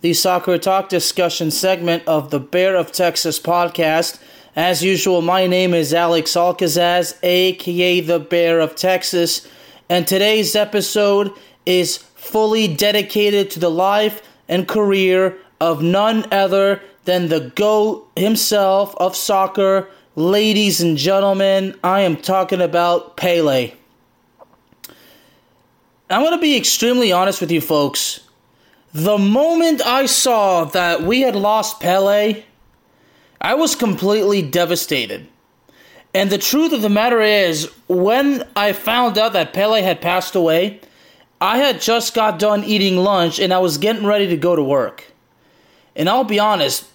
the Soccer Talk discussion segment of the Bear of Texas podcast. As usual, my name is Alex Alcazaz, aka the Bear of Texas, and today's episode is fully dedicated to the life and career of none other than the GOAT himself of soccer. Ladies and gentlemen, I am talking about Pele. I'm going to be extremely honest with you folks. The moment I saw that we had lost Pele, I was completely devastated. And the truth of the matter is, when I found out that Pele had passed away, I had just got done eating lunch and I was getting ready to go to work. And I'll be honest,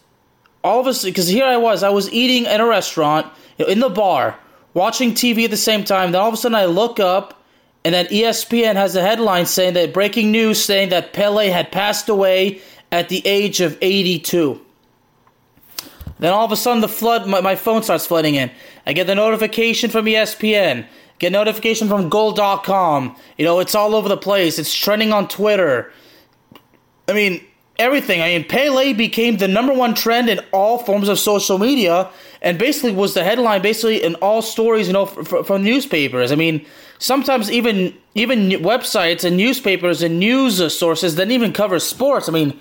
all of us, because here I was, I was eating at a restaurant, in the bar, watching TV at the same time. Then all of a sudden I look up and then ESPN has a headline saying that breaking news saying that Pele had passed away at the age of 82. Then all of a sudden the flood my, my phone starts flooding in. I get the notification from ESPN, get notification from goal.com. You know, it's all over the place. It's trending on Twitter. I mean, everything. I mean, Pele became the number one trend in all forms of social media, and basically was the headline, basically in all stories, you know, from newspapers. I mean, sometimes even even websites and newspapers and news sources didn't even cover sports. I mean,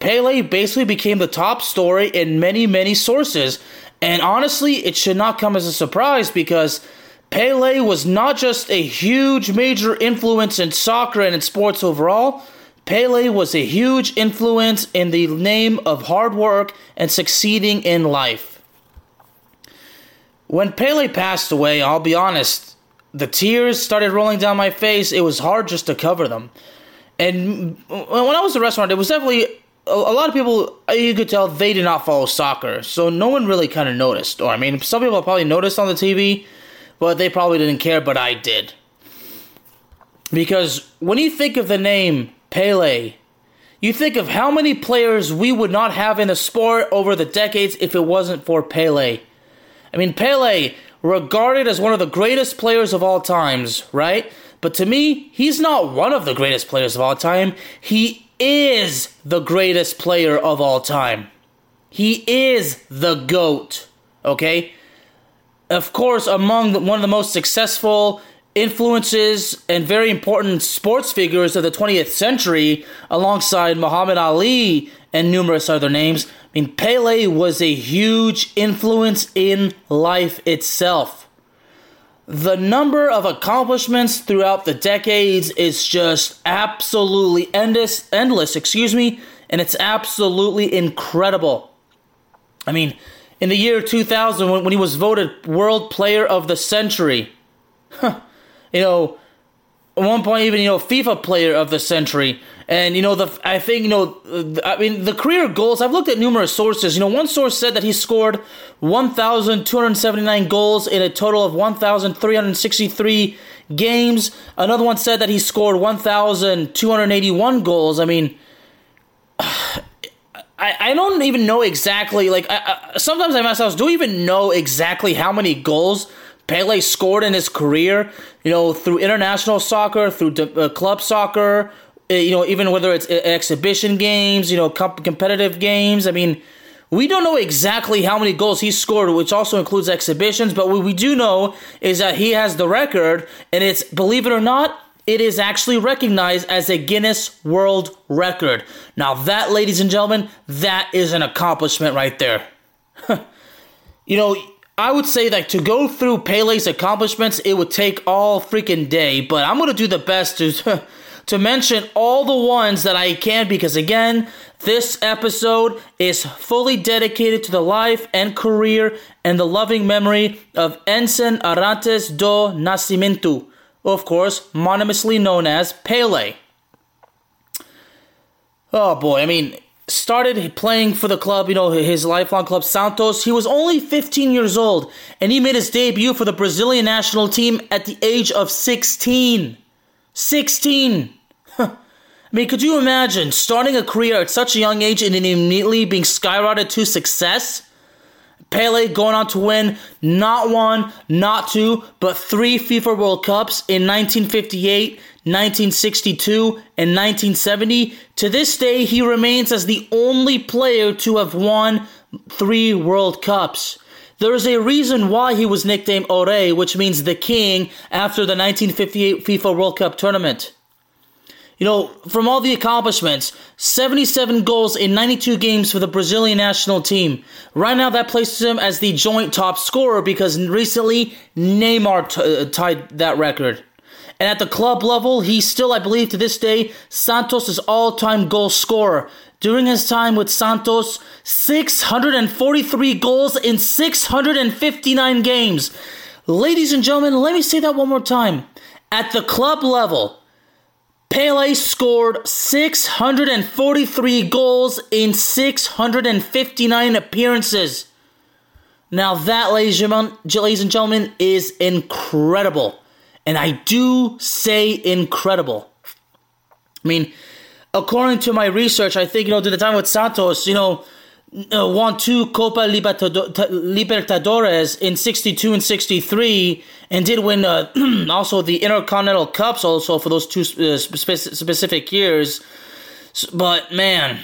Pele basically became the top story in many many sources, and honestly, it should not come as a surprise because. Pele was not just a huge major influence in soccer and in sports overall, Pele was a huge influence in the name of hard work and succeeding in life. When Pele passed away, I'll be honest, the tears started rolling down my face. It was hard just to cover them. And when I was at the restaurant, it was definitely a, lot of people, uh, you could tell they did not follow soccer. So no one really kind of noticed. Or, I mean, some people probably noticed on the TV, but they probably didn't care, but I did. Because when you think of the name Pele. You think of how many players we would not have in the sport over the decades if it wasn't for Pele. I mean, Pele, regarded as one of the greatest players of all times, right? But to me, he's not one of the greatest players of all time. He is the greatest player of all time. He is the GOAT, okay? Of course, among one of the most successful influences and very important sports figures of the 20th century alongside Muhammad Ali and numerous other names. I mean, Pele was a huge influence in life itself. The number of accomplishments throughout the decades is just absolutely endless, endless, excuse me, and it's absolutely incredible. I mean, in the year 2000 when, when he was voted World Player of the Century, huh, you know, at one point even you know FIFA Player of the Century, and you know the I think you know I mean the career goals. I've looked at numerous sources. You know, one source said that he scored 1,279 goals in a total of 1,363 games. Another one said that he scored 1,281 goals. I mean. I, I don't even know exactly like I, I, sometimes I myself do even know exactly how many goals Pele scored in his career, you know, through international soccer, through uh, club soccer, uh, you know, even whether it's uh, exhibition games, you know, comp- competitive games. I mean, We don't know exactly how many goals he scored, which also includes exhibitions, but what we do know is that he has the record, and it's, believe it or not, it is actually recognized as a Guinness World Record. Now, that, ladies and gentlemen, that is an accomplishment right there. you know, I would say that to go through Pele's accomplishments, it would take all freaking day, but I'm to do the best to. to mention all the ones that I can because again, this episode is fully dedicated to the life and career and the loving memory of Edson Arantes do Nascimento, of course, mononymously known as Pele. Oh boy, I mean, started playing for the club, you know, his lifelong club Santos. He was only 15 years old and he made his debut for the Brazilian national team at the age of 16. 16! I mean, could you imagine starting a career at such a young age and then immediately being skyrocketed to success? Pele going on to win not one, not two, but three FIFA World Cups in 1958, 1962, and 1970. To this day, he remains as the only player to have won three World Cups. There is a reason why he was nicknamed O Rei, which means the king, after the 1958 FIFA World Cup tournament. You know, from all the accomplishments, 77 goals in 92 games for the Brazilian national team. Right now, that places him as the joint top scorer because recently Neymar t- uh, tied that record. And at the club level, he's still, I believe, to this day, Santos' all time goal scorer. During his time with Santos, 643 goals in 659 games. Ladies and gentlemen, let me say that one more time. At the club level, Pele scored 643 goals in 659 appearances. Now, that, ladies and gentlemen, is incredible. And I do say incredible. I mean, according to my research, I think, you know, to the time with Santos, you know, uh, won two Copa Libertadores in 62 and 63 and did win uh, also the Intercontinental Cups also for those two uh, specific years. But man,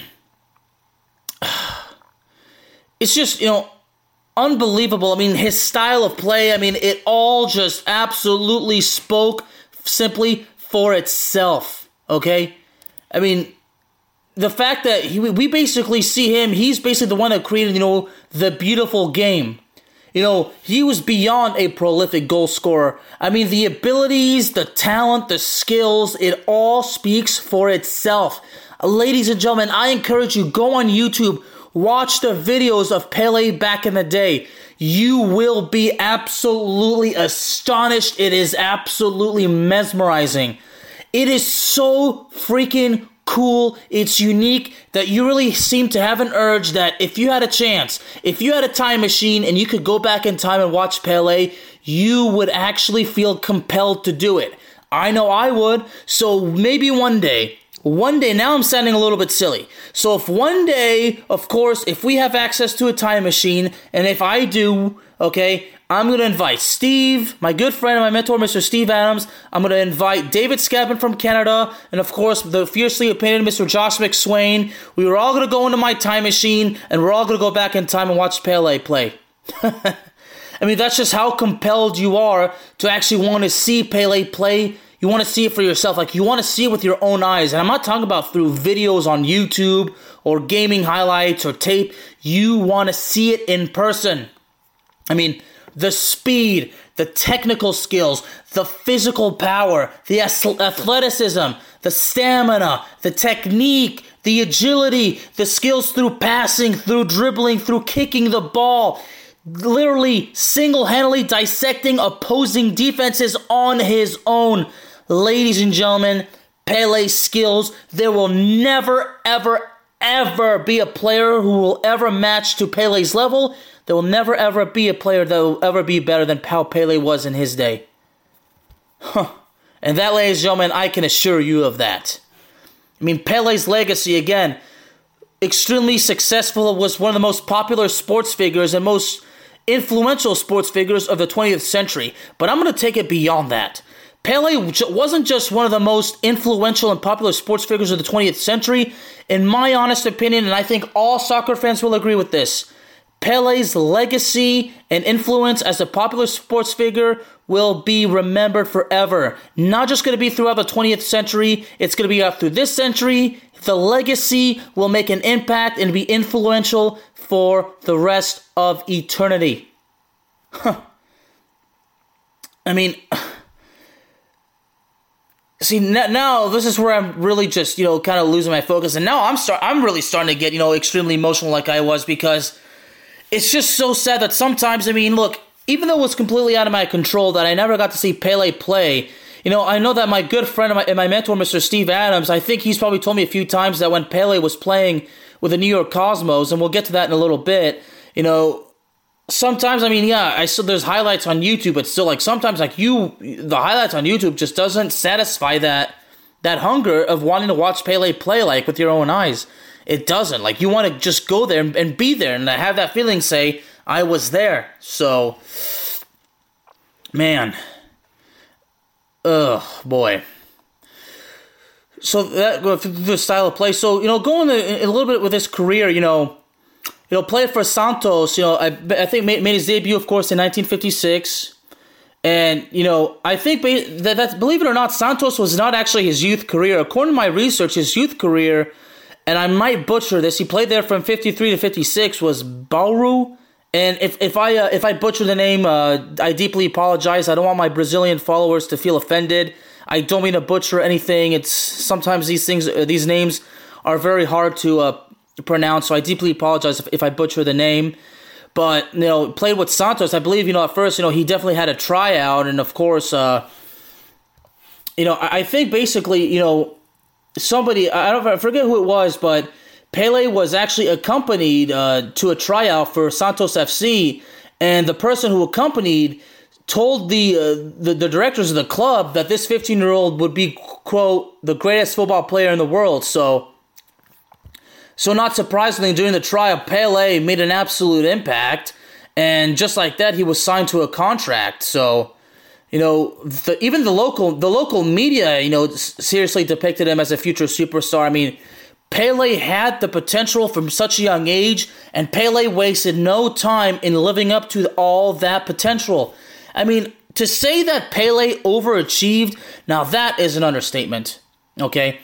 it's just, you know, unbelievable. I mean, his style of play, I mean, it all just absolutely spoke simply for itself, okay? I mean, the fact that he, we basically see him, he's basically the one that created, you know, the beautiful game. You know, he was beyond a prolific goal scorer. I mean, the abilities, the talent, the skills, it all speaks for itself. Ladies and gentlemen, I encourage you go on YouTube, watch the videos of Pele back in the day. You will be absolutely astonished. It is absolutely mesmerizing. It is so freaking cool, it's unique, that you really seem to have an urge that if you had a chance, if you had a time machine and you could go back in time and watch Pele, you would actually feel compelled to do it. I know I would. So maybe one day, one day, now I'm sounding a little bit silly. So if one day, of course, if we have access to a time machine, and if I do, okay, I'm going to invite Steve, my good friend and my mentor, Mr. Steve Adams. I'm going to invite David Scabin from Canada, and of course, the fiercely opinionated Mr. Josh McSwain. We were all going to go into my time machine, and we're all going to go back in time and watch Pele play. I mean, that's just how compelled you are to actually want to see Pele play. You want to see it for yourself. Like, you want to see it with your own eyes. And I'm not talking about through videos on YouTube or gaming highlights or tape. You want to see it in person. I mean, the speed, the technical skills, the physical power, the athleticism, the stamina, the technique, the agility, the skills through passing, through dribbling, through kicking the ball, literally single handedly dissecting opposing defenses on his own. Ladies and gentlemen, Pele's skills, there will never, ever, ever be a player who will ever match to Pele's level. There will never ever be a player that will ever be better than Pau Pele was in his day. Huh. And that, ladies and gentlemen, I can assure you of that. I mean, Pele's legacy, again, extremely successful, was one of the most popular sports figures and most influential sports figures of the 20th century. But I'm going to take it beyond that. Pele wasn't just one of the most influential and popular sports figures of the 20th century. In my honest opinion, and I think all soccer fans will agree with this, Pele's legacy and influence as a popular sports figure will be remembered forever. Not just going to be throughout the 20th century, it's going to be up through this century. The legacy will make an impact and be influential for the rest of eternity. Huh. I mean, see now this is where I'm really just you know kind of losing my focus, and now I'm start I'm really starting to get you know extremely emotional like I was because it's just so sad that sometimes I mean look even though it was completely out of my control that I never got to see Pele play. You know, I know that my good friend and my, and my mentor, Mr. Steve Adams, I think he's probably told me a few times that when Pele was playing with the New York Cosmos, and we'll get to that in a little bit, you know, sometimes I mean, yeah, I still there's highlights on YouTube, but still like sometimes like you the highlights on YouTube just doesn't satisfy that that hunger of wanting to watch Pele play like with your own eyes. It doesn't. Like you want to just go there and, and be there and have that feeling say, I was there. So man. Ugh, boy. So that the style of play. So you know, going a, a little bit with his career, you know, you know, played for Santos. You know, I, I think made, made his debut, of course, in 1956. And you know, I think that, that believe it or not, Santos was not actually his youth career. According to my research, his youth career, and I might butcher this, he played there from 53 to 56 was Bauru. And if, if I uh, if I butcher the name, uh, I deeply apologize. I don't want my Brazilian followers to feel offended. I don't mean to butcher anything. It's sometimes these things, uh, these names, are very hard to uh, pronounce. So I deeply apologize if, if I butcher the name. But you know, played with Santos. I believe you know at first you know he definitely had a tryout, and of course, uh, you know I, I think basically you know somebody I don't I forget who it was, but Pele was actually accompanied uh, to a tryout for Santos FC, and the person who accompanied told the, uh, the the directors of the club that this 15 year old would be quote the greatest football player in the world. So so, not surprisingly, during the trial, Pele made an absolute impact, and just like that, he was signed to a contract. So, you know, the, even the local the local media, you know, seriously depicted him as a future superstar. I mean, Pele had the potential from such a young age, and Pele wasted no time in living up to all that potential. I mean, to say that Pele overachieved, now that is an understatement. Okay,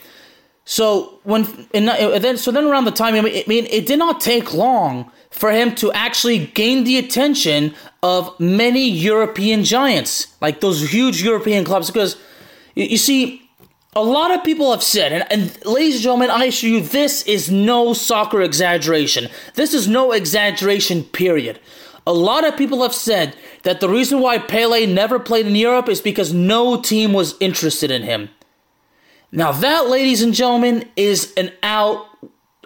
so when and then so then around the time I mean it did not take long for him to actually gain the attention of many European giants like those huge European clubs because you see a lot of people have said and, and ladies and gentlemen I assure you this is no soccer exaggeration. This is no exaggeration period. A lot of people have said that the reason why Pele never played in Europe is because no team was interested in him now, that, ladies and gentlemen, is an out,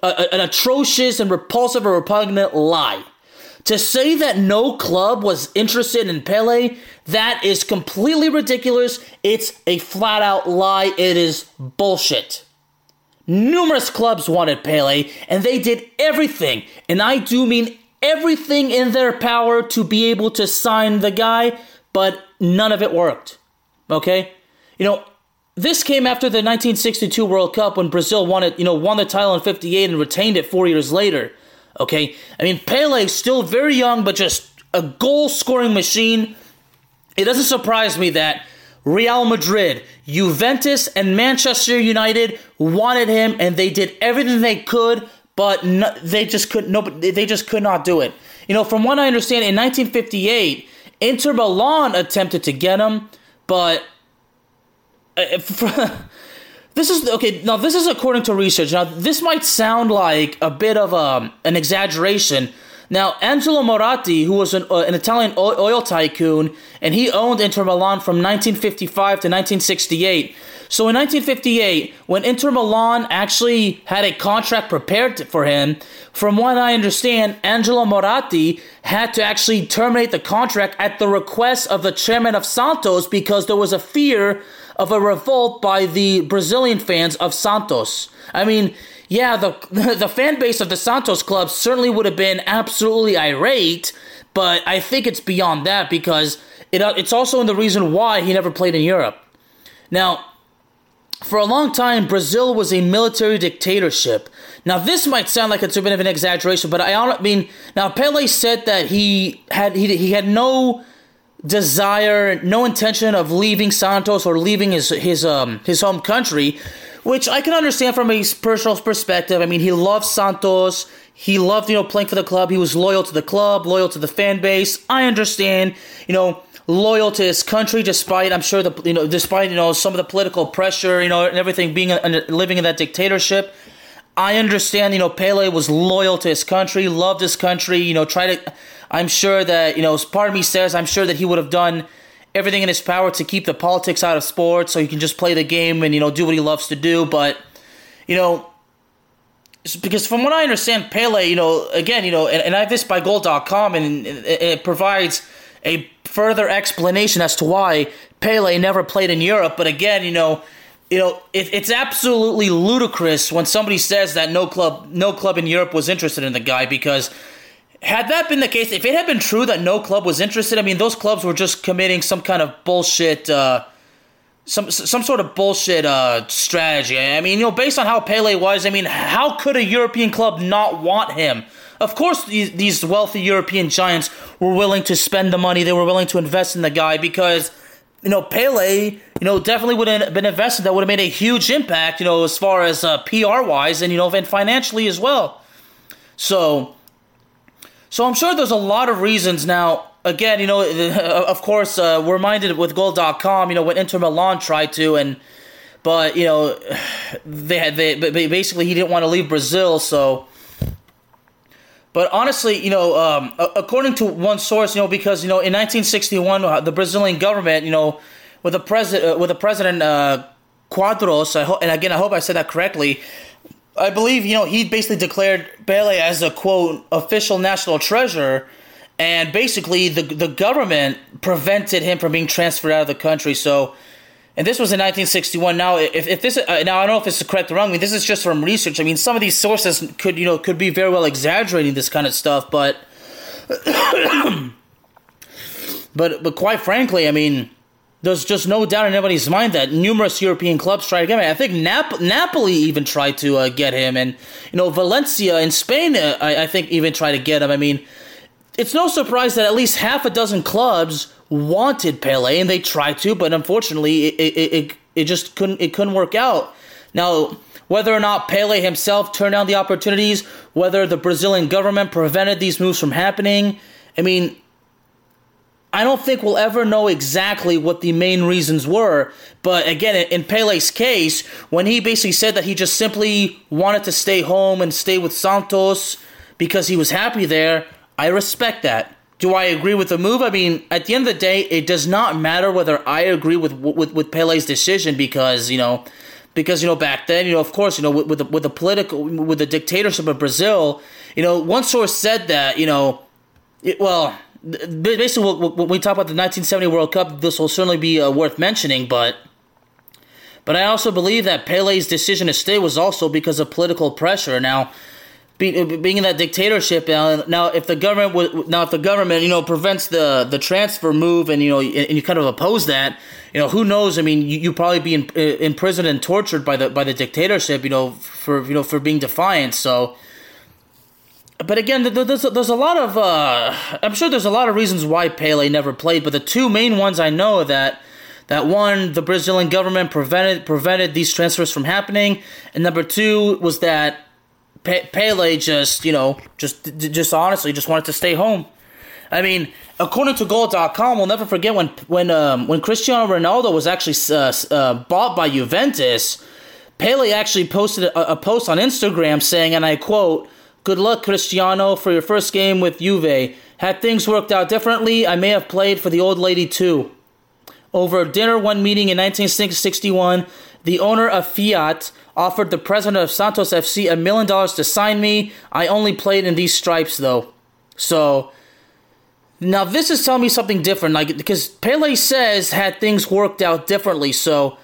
an atrocious and repulsive or repugnant lie. To say that no club was interested in Pele, that is completely ridiculous. It's a flat out lie. It is bullshit. Numerous clubs wanted Pele, and they did everything, and I do mean everything in their power to be able to sign the guy, but none of it worked. Okay? You know, this came after the 1962 World Cup when Brazil won it, you know, won the title in 58 and retained it 4 years later. Okay? I mean, Pele still very young but just a goal-scoring machine. It doesn't surprise me that Real Madrid, Juventus, and Manchester United wanted him, and they did everything they could, but no, they just could no, they just could not do it. You know, from what I understand, in 1958, Inter Milan attempted to get him, but this is okay. Now, this is according to research. Now, this might sound like a bit of um, an exaggeration. Now, Angelo Moratti, who was an, uh, an Italian oil tycoon, and he owned Inter Milan from 1955 to 1968. So in 1958, when Inter Milan actually had a contract prepared for him, from what I understand, Angelo Moratti had to actually terminate the contract at the request of the chairman of Santos because there was a fear of a revolt by the Brazilian fans of Santos. I mean, yeah, the the fan base of the Santos club certainly would have been absolutely irate, but I think it's beyond that because it uh, it's also in the reason why he never played in Europe. Now, for a long time, Brazil was a military dictatorship. Now, this might sound like it's a bit of an exaggeration, but I mean, now Pele said that he had he, he had no desire, no intention of leaving Santos or leaving his his um his home country, which I can understand from his personal perspective. I mean, he loved Santos. He loved, you know, playing for the club. He was loyal to the club, loyal to the fan base. I understand, you know, loyal to his country despite I'm sure the you know despite you know some of the political pressure, you know, and everything being living in that dictatorship. I understand, you know, Pele was loyal to his country, loved his country, you know, try to I'm sure that, you know, part of me says I'm sure that he would have done everything in his power to keep the politics out of sports so he can just play the game and, you know, do what he loves to do. But, you know, because from what I understand, Pele, you know, again, you know, and, and I have this by goal.com and it, it provides a further explanation as to why Pele never played in Europe. But again, you know, you know, it, it's absolutely ludicrous when somebody says that no club, no club in Europe was interested in the guy because had that been the case, if it had been true that no club was interested, I mean, those clubs were just committing some kind of bullshit, uh, some some sort of bullshit uh, strategy. I mean, you know, based on how Pele was, I mean, how could a European club not want him? Of course, these, these wealthy European giants were willing to spend the money. They were willing to invest in the guy because, you know, Pele, you know, definitely would have been invested. That would have made a huge impact, you know, as far as uh, PR wise and you know, and financially as well. So so I'm sure there's a lot of reasons now. Again, you know, of course, uh, we're reminded with Goal.com, you know, when Inter Milan tried to, and but you know, they had they basically he didn't want to leave Brazil, so. But honestly, you know, um, according to one source, you know, because you know, in 1961, uh, the Brazilian government, you know, with the president, uh, with the president uh, Quadros, I ho- and again, I hope I said that correctly I believe you know he basically declared Pele as a quote official national treasure, and basically the the government prevented him from being transferred out of the country. So, and this was in 1961. Now, if, if this uh, now I don't know if it's correct or wrong. I mean, this is just from research. I mean, some of these sources could you know could be very well exaggerating this kind of stuff, but but but quite frankly, I mean there's just no doubt in anybody's mind that numerous European clubs tried to get him. I think Nap- Napoli even tried to uh, get him, and you know Valencia in Spain, uh, I-, I think even tried to get him. I mean, it's no surprise that at least half a dozen clubs wanted Pele, and they tried to, but unfortunately, it it, it, it just couldn't it couldn't work out. Now, whether or not Pele himself turned down the opportunities, whether the Brazilian government prevented these moves from happening, I mean, I don't think we'll ever know exactly what the main reasons were. But again, in Pele's case, when he basically said that he just simply wanted to stay home and stay with Santos because he was happy there, I respect that. Do I agree with the move? I mean, at the end of the day, it does not matter whether I agree with with, with Pele's decision because you know, because you know back then, you know, of course, you know, with, with the with the political with the dictatorship of Brazil, you know, one source said that you know, it, well basically when we talk about the 1970 World Cup, this will certainly be uh, worth mentioning. But but I also believe that Pele's decision to stay was also because of political pressure. Now, be, being in that dictatorship, uh, now if the government now if the government you know prevents the the transfer move and you know and you kind of oppose that, you know who knows? I mean, you, you probably be in, imprisoned and tortured by the by the dictatorship, you know, for you know for being defiant. So but again, there's there's a lot of uh, I'm sure there's a lot of reasons why Pele never played, but the two main ones I know that that one the Brazilian government prevented prevented these transfers from happening, and number two was that Pe- Pele just you know just just honestly just wanted to stay home. I mean, according to Goal.com, we'll never forget when when um, when Cristiano Ronaldo was actually uh, uh, bought by Juventus. Pele actually posted a, a post on Instagram saying, and I quote Good luck, Cristiano, for your first game with Juve. Had things worked out differently, I may have played for the old lady too. Over dinner one meeting in 1961, the owner of Fiat offered the president of Santos FC a million dollars to sign me. I only played in these stripes though. So now this is telling me something different, like because Pele says had things worked out differently. So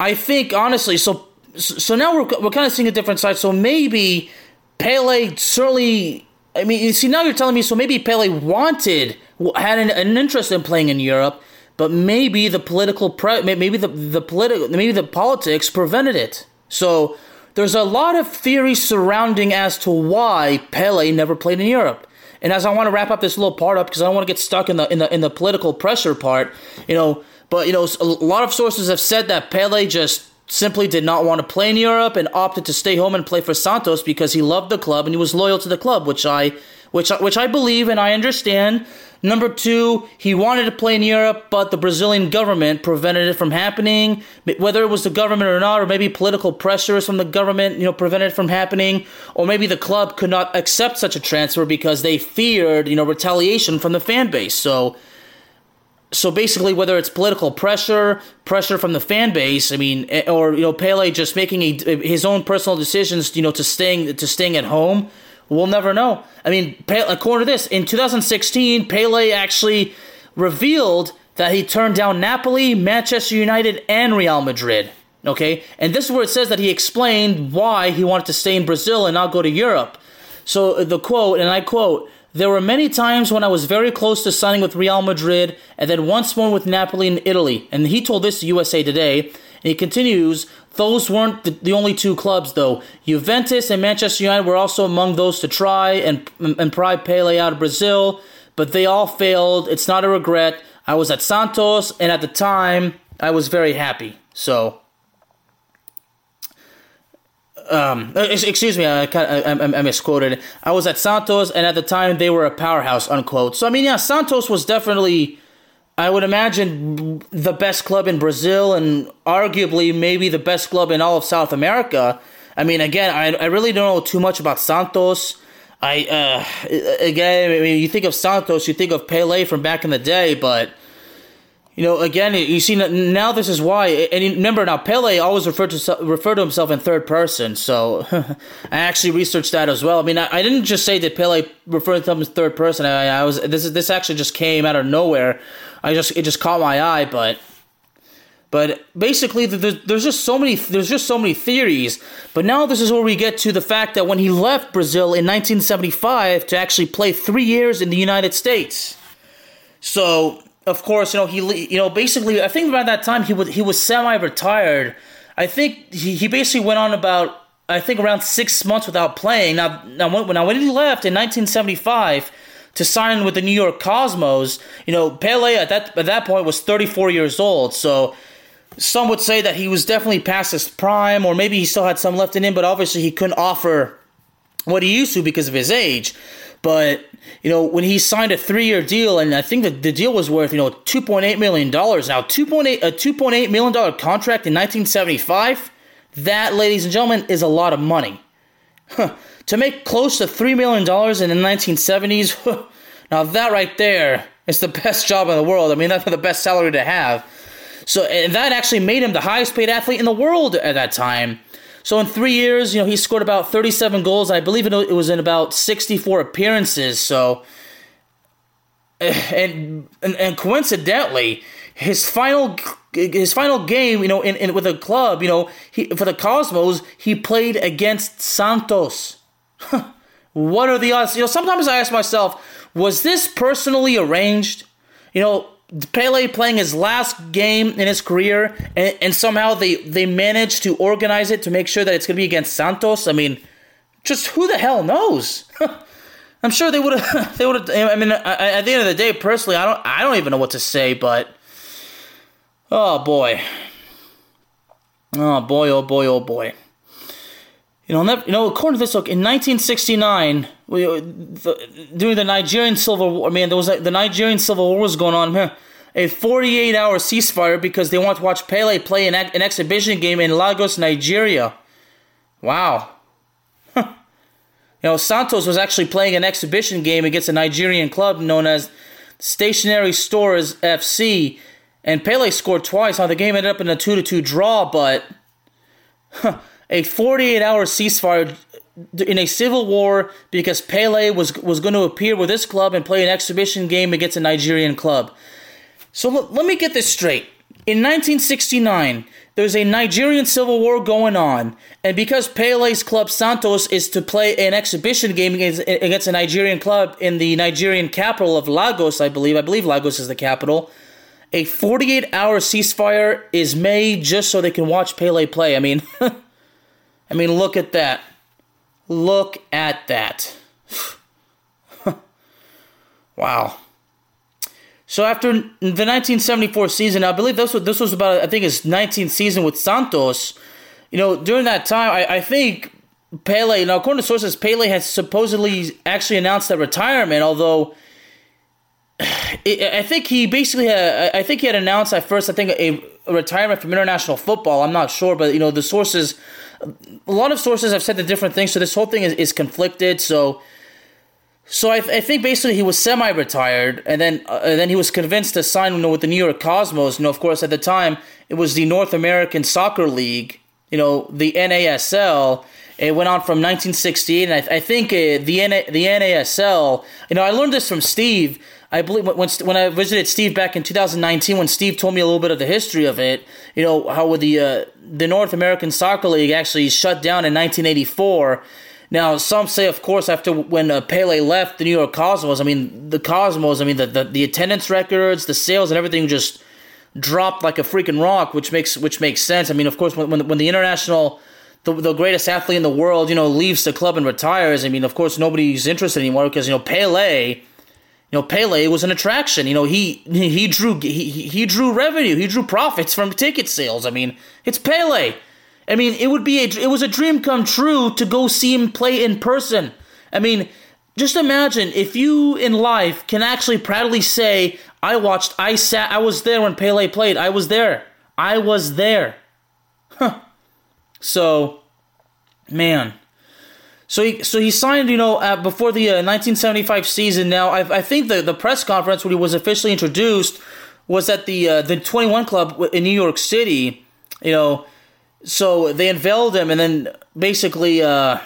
I think honestly, so so now we're we're kind of seeing a different side. So maybe Pele certainly. I mean, you see, now you're telling me so maybe Pele wanted, had an, an interest in playing in Europe, but maybe the political pre- maybe the the political maybe the politics prevented it. So there's a lot of theories surrounding as to why Pele never played in Europe. And as I want to wrap up this little part up because I don't want to get stuck in the in the in the political pressure part, you know, but you know, a lot of sources have said that Pele just simply did not want to play in Europe and opted to stay home and play for Santos because he loved the club and he was loyal to the club, which I which which I believe and I understand. Number two, he wanted to play in Europe, but the Brazilian government prevented it from happening. Whether it was the government or not, or maybe political pressures from the government, you know, prevented it from happening, or maybe the club could not accept such a transfer because they feared, you know, retaliation from the fan base. So, so basically, whether it's political pressure, pressure from the fan base, I mean, eh, or you know, Pele just making a, his own personal decisions, you know, to staying to staying at home We'll never know. I mean, according to this, in 2016, Pele actually revealed that he turned down Napoli, Manchester United, and Real Madrid. Okay? And this is where it says that he explained why he wanted to stay in Brazil and not go to Europe. So uh, the quote, and I quote, there were many times when I was very close to signing with Real Madrid and then once more with Napoli in Italy. And he told this to USA Today. And he continues, those weren't the, the, only two clubs, though. Juventus and Manchester United were also among those to try and, and pry Pele out of Brazil, but they all failed. It's not a regret. I was at Santos, and at the time, I was very happy. So, um, excuse me, I, I, I, misquoted. I was at Santos, and at the time, they were a powerhouse, unquote. So, I mean, yeah, Santos was definitely I would imagine the best club in Brazil and arguably maybe the best club in all of South America. I mean, again, I, I really don't know too much about Santos. I uh, again, I mean, you think of Santos, you think of Pele from back in the day, but you know, again, you see now this is why. And remember now, Pele always referred to refer to himself in third person. So I actually researched that as well. I mean, I, I didn't just say that Pele referred to himself in third person. I, I was this this actually just came out of nowhere. I just it just caught my eye, but but basically there's, there's just so many there's just so many theories. But now this is where we get to the fact that when he left Brazil in 1975 to actually play 3 years in the United States. So, of course, you know, he you know, basically I think by that time he was he was semi-retired. I think he, he basically went on about I think around 6 months without playing. Now now when, now when he left in 1975 to sign with the New York Cosmos. You know, Pele at that at that point was 34 years old, so some would say that he was definitely past his prime, or maybe he still had some left in him, but obviously he couldn't offer what he used to because of his age. But you know, when he signed a three-year deal, and I think that the deal was worth you know 2.8 million dollars. Now, 2.8 a 2.8 million dollar contract in 1975. That, ladies and gentlemen, is a lot of money. To make close to $3 million in the 1970s, now that right there is the best job in the world. I mean, that's the best salary to have. So, and that actually made him the highest paid athlete in the world at that time. So, in three years, you know, he scored about 37 goals. I believe it was in about 64 appearances. So, eh, and, and, and coincidentally, his final his final game, you know, in, in with a club, you know, he, for the Cosmos, he played against Santos. what are the odds? You know, sometimes I ask myself, was this personally arranged? You know, Pele playing his last game in his career, and, and somehow they, they managed to organize it to make sure that it's going to be against Santos. I mean, just who the hell knows? I'm sure they would have. They would have. I mean, at the end of the day, personally, I don't. I don't even know what to say. But oh boy, oh boy, oh boy, oh boy. You know, never, you know, according to this, look, in 1969, we, uh, the, during the Nigerian Civil War, man, there was like, the Nigerian Civil War was going on. here. a 48 hour ceasefire because they want to watch Pele play an, an exhibition game in Lagos, Nigeria. Wow. you know, Santos was actually playing an exhibition game against a Nigerian club known as Stationery Stores FC, and Pele scored twice. Now, the game ended up in a 2 to 2 draw, but. A 48 hour ceasefire in a civil war because Pele was was going to appear with this club and play an exhibition game against a Nigerian club. So l- let me get this straight. In 1969, there's a Nigerian civil war going on, and because Pele's club Santos is to play an exhibition game against, against a Nigerian club in the Nigerian capital of Lagos, I believe. I believe Lagos is the capital. a 48 hour ceasefire is made just so they can watch Pele play. I mean, I mean, look at that. Look at that. wow. So after the 1974 season, I believe this was this was about I think his 19th season with Santos. You know, during that time, I, I think Pele. Now, according to sources, Pele has supposedly actually announced that retirement. Although, I think he basically had, I think he had announced at first. I think a, a retirement from international football. I'm not sure, but you know, the sources, a lot of sources have said the different things. So this whole thing is, is conflicted. So so I, I think basically he was semi-retired, and then uh, and then he was convinced to sign you know, with the New York Cosmos. You know, of course, at the time it was the North American Soccer League. You know, the NASL. It went on from 1968, and I, I think uh, the the NASL. You know, I learned this from Steve. I believe when when I visited Steve back in 2019, when Steve told me a little bit of the history of it. You know how the uh, the North American Soccer League actually shut down in 1984 now, some say, of course, after when uh, Pele left the New York Cosmos, I mean, the Cosmos, I mean, the, the, the attendance records, the sales, and everything just dropped like a freaking rock, which makes which makes sense. I mean, of course, when when, when the international the, the greatest athlete in the world, you know, leaves the club and retires, I mean, of course, nobody's interested anymore because you know Pele, you know, Pele was an attraction. You know, he he drew he he drew revenue, he drew profits from ticket sales. I mean, it's Pele. I mean, it would be a, it was a dream come true to go see him play in person. I mean, just imagine if you in life can actually proudly say, "I watched, I sat, I was there when Pele played. I was there. I was there." Huh. So, man. So he so he signed, you know, uh, before the uh, 1975 season. Now, I, I think the the press conference when he was officially introduced was at the uh, the 21 Club in New York City. You know, so they unveiled him, and then basically, uh,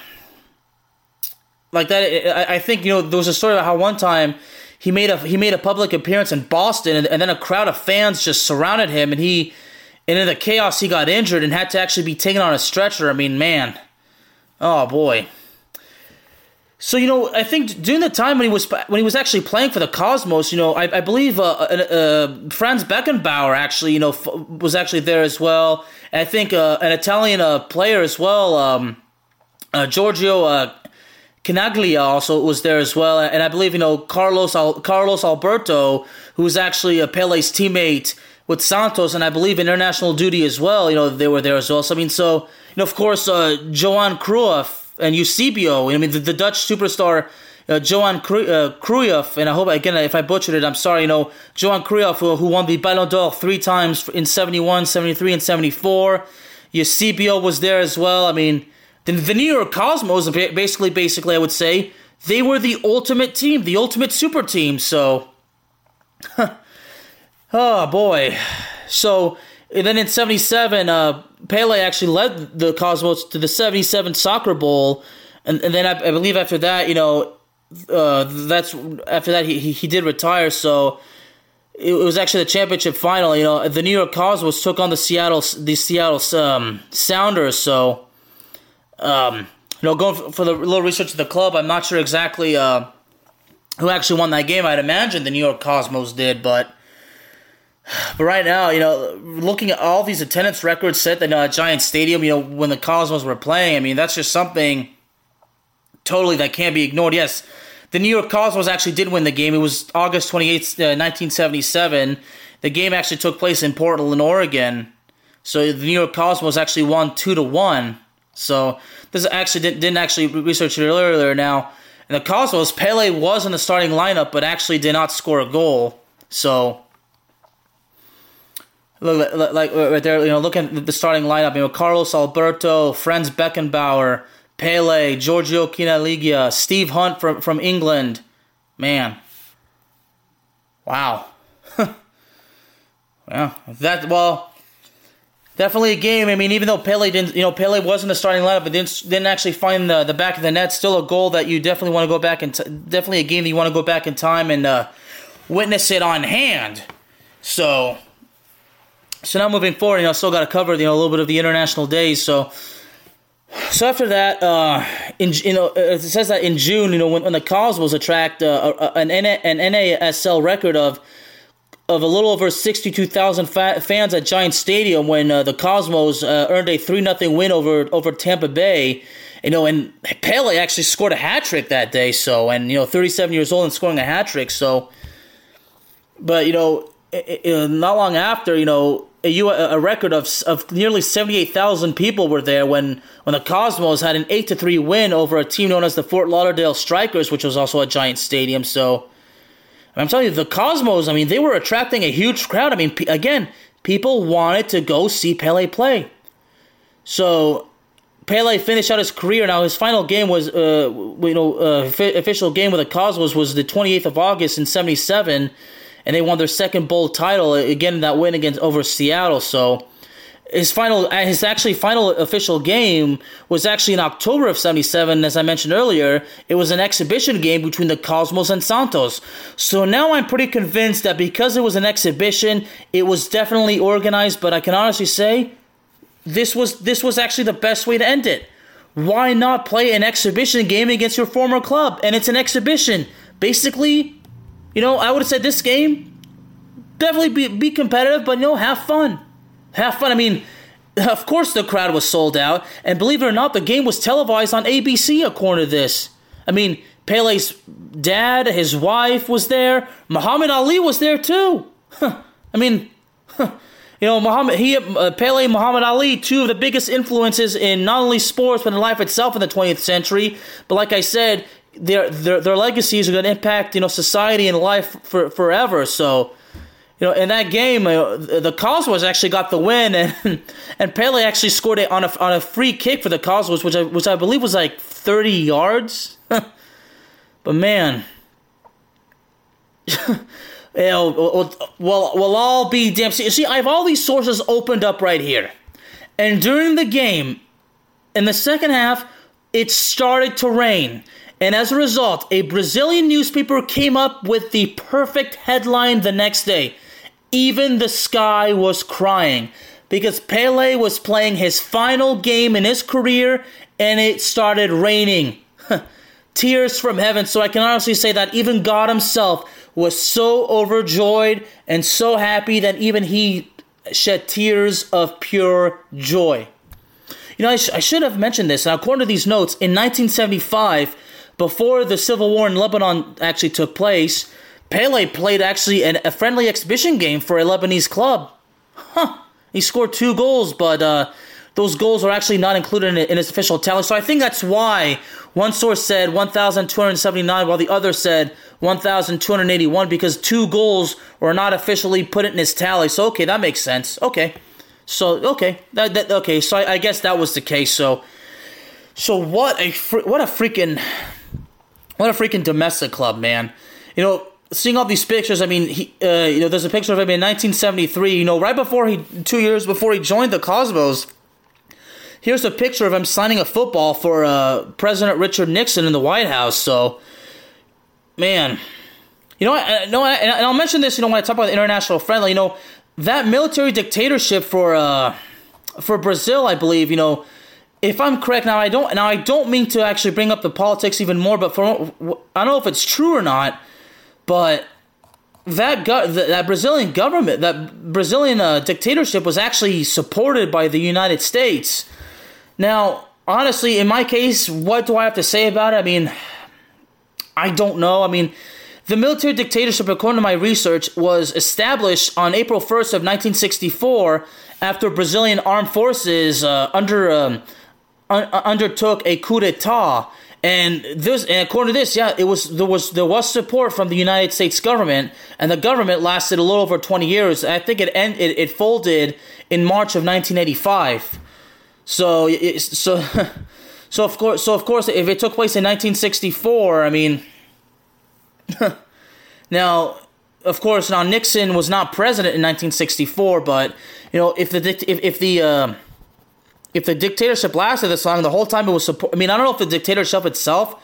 like that. I, think you know there was a story about how one time he made a he made a public appearance in Boston, and, and then a crowd of fans just surrounded him, and he, and in the chaos, he got injured and had to actually be taken on a stretcher. I mean, man, oh boy. So you know, I think during the time when he was when he was actually playing for the Cosmos, you know, I, I believe uh, uh, uh, Franz Beckenbauer actually, you know, f- was actually there as well. And I think uh, an Italian uh, player as well, um, uh, Giorgio Chinaglia also was there as well. And I believe you know Carlos Al- Carlos Alberto, who was actually a Pele's teammate with Santos, and I believe international duty as well. You know, they were there as well. So I mean, so you know, of course, Johan Cruyff and Eusebio. I mean, the, the Dutch superstar uh, Johan uh, Cruyff, and I hope again if I butchered it, I'm sorry. You know, Johan Cruyff, who, who won the Ballon d'Or three times in 71, 73, and 74. Eusebio was there as well. I mean, the, the New York Cosmos, basically, basically, I would say they were the ultimate team, the ultimate super team. So, oh boy. So and then in 77, uh, Pele actually led the Cosmos to the 77 Soccer Bowl. And, and then I, I believe after that, you know, uh, that's after that he, he, he did retire. So it, was actually the championship final. You know, the New York Cosmos took on the Seattle the Seattle um, Sounders. So, um, you know, going for the little research of the club, I'm not sure exactly uh, who actually won that game. I'd imagine the New York Cosmos did, but but right now, you know, looking at all these attendance records set at uh, Giant Stadium, you know, when the Cosmos were playing, I mean, that's just something totally that can't be ignored. Yes, the New York Cosmos actually did win the game. It was August 28th, uh, 1977. The game actually took place in Portland, Oregon. So the New York Cosmos actually won 2 to 1. So this actually didn't, didn't actually research it earlier now. And the Cosmos, Pele was in the starting lineup, but actually did not score a goal. So Look, like right there, you know, look at the starting lineup. You know, Carlos Alberto, Franz Beckenbauer, Pele, Giorgio Chinaglia, Steve Hunt from from England. Man, wow. well, that well, definitely a game. I mean, even though Pele didn't, you know, Pele wasn't the starting lineup, but didn't didn't actually find the the back of the net. Still a goal that you definitely want to go back and t- definitely a game that you want to go back in time and uh, witness it on hand. So so now moving forward, you know, I still got to cover you know a little bit of the international days. So, so after that, uh, in you know, it says that in June, you know, when, when the Cosmos attract uh, an an NASL record of of a little over 62,000 fa- fans at Giant Stadium when uh, the Cosmos uh, earned a 3 0 win over over Tampa Bay. You know, and Pele actually scored a hat trick that day. So, and you know, 37 years old and scoring a hat trick. So, but you know, it, it, not long after, you know, a, a record of of nearly 78,000 people were there when when the Cosmos had an 8 to 3 win over a team known as the Fort Lauderdale Strikers, which was also a Giant Stadium. So, I'm telling you, the Cosmos, I mean, they were attracting a huge crowd. I mean, p- again, people wanted to go see Pele play. So Pele finished out his career. Now his final game was, uh, you know, uh, official game with the Cosmos was the 28th of August in '77, and they won their second bowl title again that win against over Seattle. So his final uh, his actually final official game was actually in October of 77 as I mentioned earlier it was an exhibition game between the Cosmos and Santos. So now I'm pretty convinced that because it was an exhibition it was definitely organized. But I can honestly say this was this was actually the best way to end it. Why not play an exhibition game against your former club? And it's an exhibition. Basically you know I would have said this game definitely be, be competitive but you know have fun have fun. I mean, of course the crowd was sold out, and believe it or not, the game was televised on ABC according to this. I mean, Pele's dad, his wife was there. Muhammad Ali was there too. I mean, you know, Muhammad, he, uh, Pele, Muhammad Ali, two of the biggest influences in not only sports but in life itself in the 20th century. But like I said, their their, their legacies are going to impact you know society and life for, forever. So you know, in that game, uh, the Cosmos actually got the win, and and Pele actually scored it on a on a free kick for the Cosmos, which I which I believe was like thirty yards. but man, you know, well, we'll all be damn. See, see, I have all these sources opened up right here, and during the game, in the second half, it started to rain. And as a result, a Brazilian newspaper came up with the perfect headline the next day. Even the sky was crying because Pele was playing his final game in his career and it started raining. Tears from heaven. So I can honestly say that even God Himself was so overjoyed and so happy that even He shed tears of pure joy. You know, I, sh- I should have mentioned this. Now, according to these notes, in 1975, before the civil war in Lebanon actually took place, Pele played actually an, a friendly exhibition game for a Lebanese club. Huh. He scored two goals, but uh, those goals are actually not included in, in his official tally. So I think that's why one source said 1,279 while the other said 1,281 because two goals were not officially put in his tally. So okay, that makes sense. Okay. So okay, that, that okay. So I, I guess that was the case. So so what a what a freaking what a freaking domestic club, man. You know, seeing all these pictures, I mean, he, uh, you know, there's a picture of him in 1973. You know, right before he, two years before he joined the Cosmos. Here's a picture of him signing a football for uh, President Richard Nixon in the White House. So, man, you know, I, no, and I'll mention this. You know, when I talk about international friendly, you know, that military dictatorship for uh, for Brazil, I believe, you know, if I'm correct now, I don't now I don't mean to actually bring up the politics even more, but for I don't know if it's true or not but that go- that Brazilian government, that Brazilian uh, dictatorship was actually supported by the United States. Now, honestly, in my case, what do I have to say about it? I mean, I don't know. I mean, the military dictatorship, according to my research, was established on April 1st of 1964 after Brazilian armed forces uh, under um, un- undertook a coup d'état and this, and according to this, yeah, it was there was there was support from the United States government, and the government lasted a little over twenty years. I think it end, it, it folded in March of 1985. So so so of course so of course if it took place in 1964, I mean, now of course now Nixon was not president in 1964, but you know if the if if the uh, if the dictatorship lasted this long, the whole time it was support. I mean, I don't know if the dictatorship itself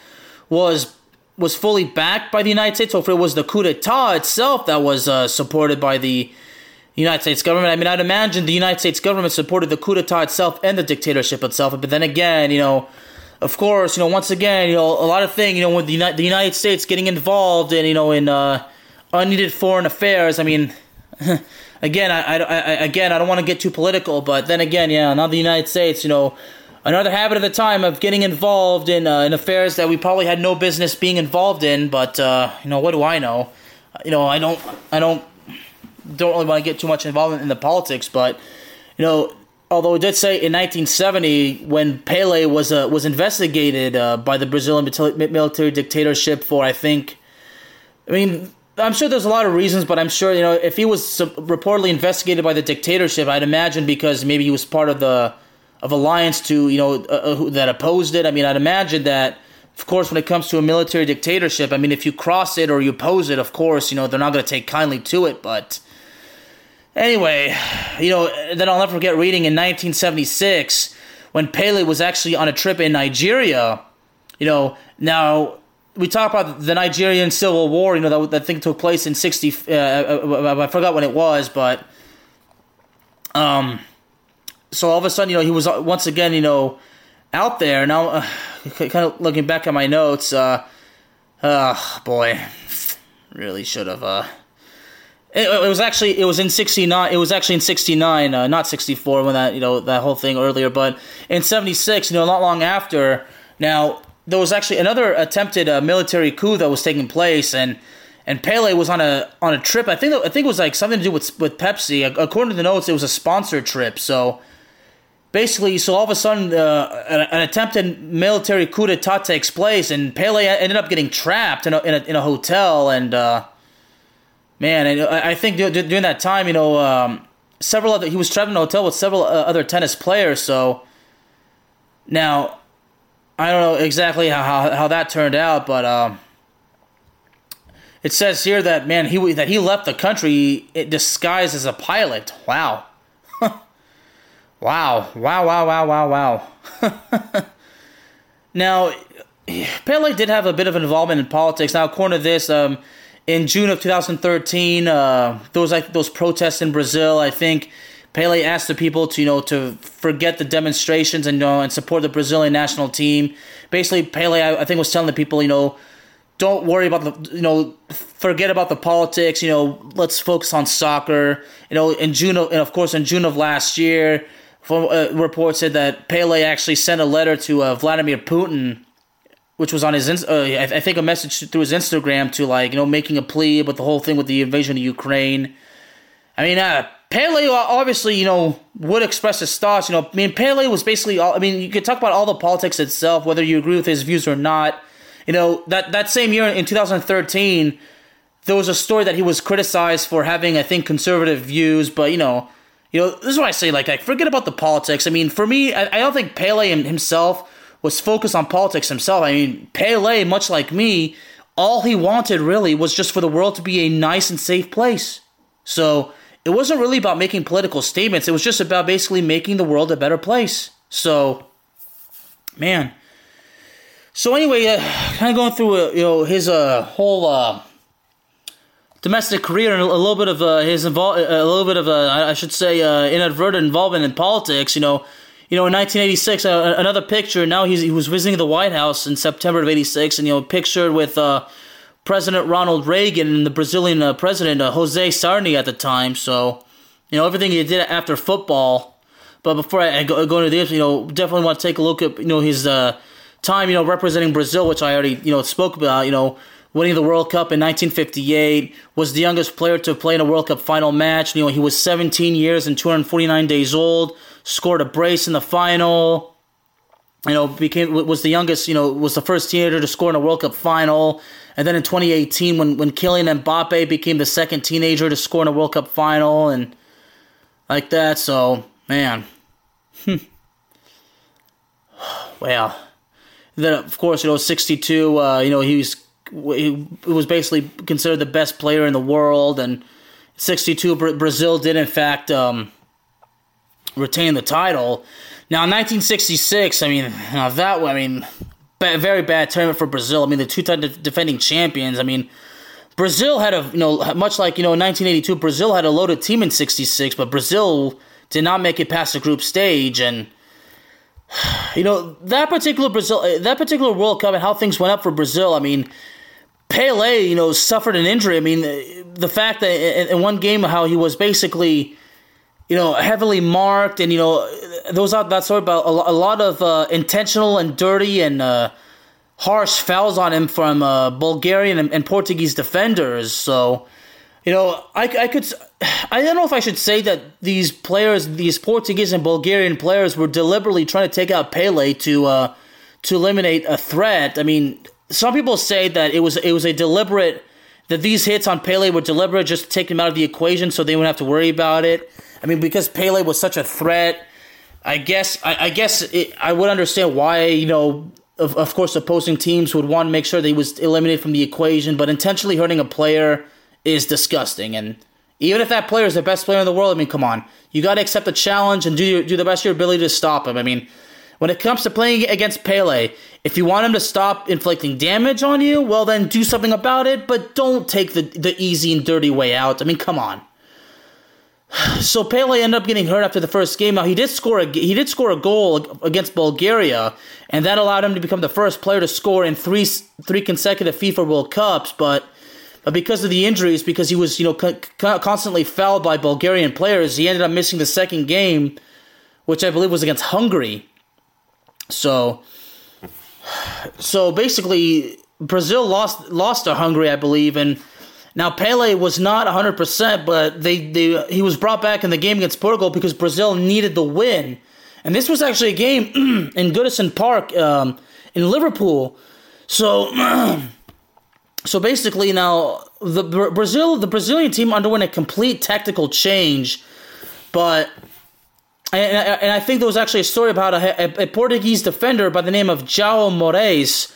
was was fully backed by the United States, or if it was the coup d'état itself that was uh, supported by the United States government. I mean, I'd imagine the United States government supported the coup d'état itself and the dictatorship itself. But then again, you know, of course, you know, once again, you know, a lot of things, you know, with the United, the United States getting involved in, you know, in uh, unneeded foreign affairs. I mean, again, I, I, I, again, I don't want to get too political, but then again, yeah, not the United States, you know, another habit of the time of getting involved in uh, in affairs that we probably had no business being involved in. But uh, you know, what do I know? You know, I don't, I don't, don't really want to get too much involved in the politics. But you know, although it did say in 1970 when Pele was uh, was investigated uh, by the Brazilian military dictatorship for, I think, I mean. I'm sure there's a lot of reasons, but I'm sure you know if he was reportedly investigated by the dictatorship, I'd imagine because maybe he was part of the of alliance to you know uh, uh that opposed it. I mean, I'd imagine that. Of course, when it comes to a military dictatorship, I mean, if you cross it or you oppose it, of course, you know they're not going to take kindly to it. But anyway, you know, then I'll never forget reading in 1976 when Pele was actually on a trip in Nigeria. You know, now we talk about the Nigerian Civil War. You know that that thing took place in 60. Uh, uh, I forgot when it was, but um so all of a sudden, you know, he was uh, once again, you know, out there. Now, uh, kind of looking back at my notes, uh, boy, really should have. Uh, it, it, was actually it was in '69. It was actually in '69, uh, not '64, when that you know that whole thing earlier. But in '76, you know, not long after. Now there was actually another attempted uh, military coup that was taking place, and and Pele was on a on a trip. I think I think it was like something to do with with Pepsi. According to the notes, it was a sponsored trip. So basically, so all of a sudden, uh, an, an, attempted military coup d'état takes place, and Pele ended up getting trapped in a, in a, in a hotel. And uh, man, and I think during that time, you know, um, several other he was trapped in a hotel with several uh, other tennis players. So now, I don't know exactly how how, that turned out, but. Um, it says here that man he that he left the country disguised as a pilot. Wow. Wow. Wow, wow, wow, wow, wow. now, Pele did have a bit of involvement in politics. Now, according to this, um, in June of 2013, uh, those like those protests in Brazil, I think Pele asked the people to you know to forget the demonstrations and you know, and support the Brazilian national team. Basically, Pele I, I think was telling the people you know don't worry about the you know forget about the politics. You know let's focus on soccer. You know in June of, and of course in June of last year from, uh, report said that Pele actually sent a letter to uh, Vladimir Putin, which was on his, uh, I, I think, a message through his Instagram to like you know making a plea about the whole thing with the invasion of Ukraine. I mean, uh, Pele uh, obviously you know would express his thoughts. You know, I mean, Pele was basically all. I mean, you could talk about all the politics itself, whether you agree with his views or not. You know, that that same year in 2013, there was a story that he was criticized for having, I think, conservative views, but you know you know, this is why I say, like, like forget about the politics. I mean, for me, I, I don't think Pele himself was focused on politics himself. I mean, Pele, much like me, all he wanted really was just for the world to be a nice and safe place. So it wasn't really about making political statements. It was just about basically making the world a better place. So, man. So anyway, uh, kind of going through uh, you know his uh, whole uh, domestic career and a little bit of uh, his invol- a little bit of uh, I should say uh, inadvertent involvement in politics. You know, you know, in 1986, uh, another picture. Now he's, he was visiting the White House in September of '86, and you know, pictured with uh, President Ronald Reagan and the Brazilian uh, president Jose Sarney at the time. So, you know, everything he did after football. But before I go, go into this, you know, definitely want to take a look at you know his time, you know, representing Brazil, which I already you know spoke about. You know winning the World Cup in 1958, was the youngest player to play in a World Cup final match. You know, he was 17 years and 249 days old, scored a brace in the final. You know, became was the youngest. You know, was the first teenager to score in a World Cup final. And then in 2018, when when Kylian Mbappe became the second teenager to score in a World Cup final, and like that. So man, hmm. well. Then of course, you know, 62. Uh, you know, he was he was basically considered the best player in the world. And 62, Brazil did in fact um, retain the title. Now, in 1966, I mean, that I mean, very bad tournament for Brazil. I mean, the two-time defending champions. I mean, Brazil had a you know much like you know in 1982, Brazil had a loaded team in '66, but Brazil did not make it past the group stage and. You know that particular Brazil, eh, that particular World Cup, and how things went up for Brazil. I mean, Pele, you know, suffered an injury. I mean, eh, the fact that in one game how he was basically, you know, heavily marked, and you know, those are that sort of a, a lot of uh, intentional and dirty and uh, harsh fouls on him from uh, Bulgarian and, and, Portuguese defenders. So, you know, I, I could, I don't know if I should say that these players, these Portuguese and Bulgarian players, were deliberately trying to take out Pele to uh, to eliminate a threat. I mean, some people say that it was it was a deliberate that these hits on Pele were deliberate, just to take him out of the equation, so they wouldn't have to worry about it. I mean, because Pele was such a threat, I guess I, I guess it, I would understand why you know. Of, of course, opposing teams would want to make sure that he was eliminated from the equation, but intentionally hurting a player is disgusting. And even if that player is the best player in the world, I mean, come on, you got to accept the challenge and do do the best of your ability to stop him. I mean, when it comes to playing against Pele, if you want him to stop inflicting damage on you, well then do something about it, but don't take the, the easy and dirty way out. I mean, come on. So Pele ended up getting hurt after the first game. Now he did score a he did score a goal against Bulgaria, and that allowed him to become the first player to score in three three consecutive FIFA World Cups. But but because of the injuries, because he was you know constantly fouled by Bulgarian players, he ended up missing the second game, which I believe was against Hungary. So, so basically, Brazil lost lost to Hungary, I believe, and now Pele was not 100%, but they, they he was brought back in the game against Portugal because Brazil needed the win. And this was actually a game in Goodison Park um, in Liverpool. So so basically now the Brazil the Brazilian team underwent a complete tactical change, but and, and I think there was actually a story about a, a, Portuguese defender by the name of João Moraes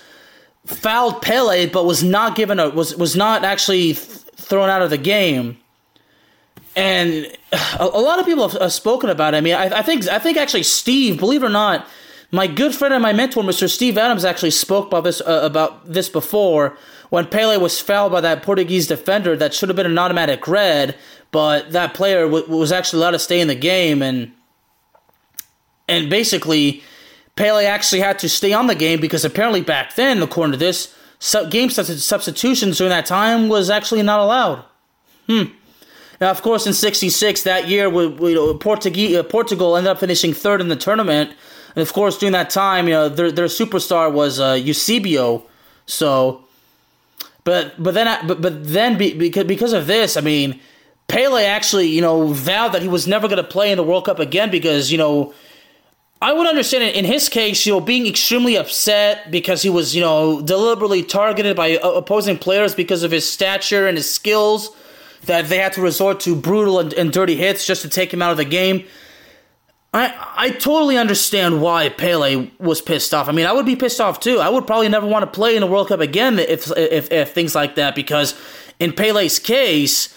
fouled Pele, but was not given a was was not actually th- thrown out of the game. And a, a lot of people have, have, spoken about it. I mean, I, I think I think actually Steve, believe it or not, my good friend and my mentor, Mr. Steve Adams, actually spoke about this uh, about this before when Pele was fouled by that Portuguese defender that should have been an automatic red, but that player w- was actually allowed to stay in the game and and basically Pele actually had to stay on the game because apparently back then, according to this, game substitutions during that time was actually not allowed. Hmm. Now, of course, in '66, that year, we, we, you know, Portugal, uh, Portugal ended up finishing third in the tournament, and of course, during that time, you know, their their superstar was uh, Eusebio. So, but but then but but then be, because because of this, I mean, Pele actually you know vowed that he was never going to play in the World Cup again because you know I would understand it in his case, you know, being extremely upset because he was, you know, deliberately targeted by uh, opposing players because of his stature and his skills, that they had to resort to brutal and, and dirty hits just to take him out of the game. I I totally understand why Pele was pissed off. I mean, I would be pissed off too. I would probably never want to play in the World Cup again if if, if things like that because in Pele's case,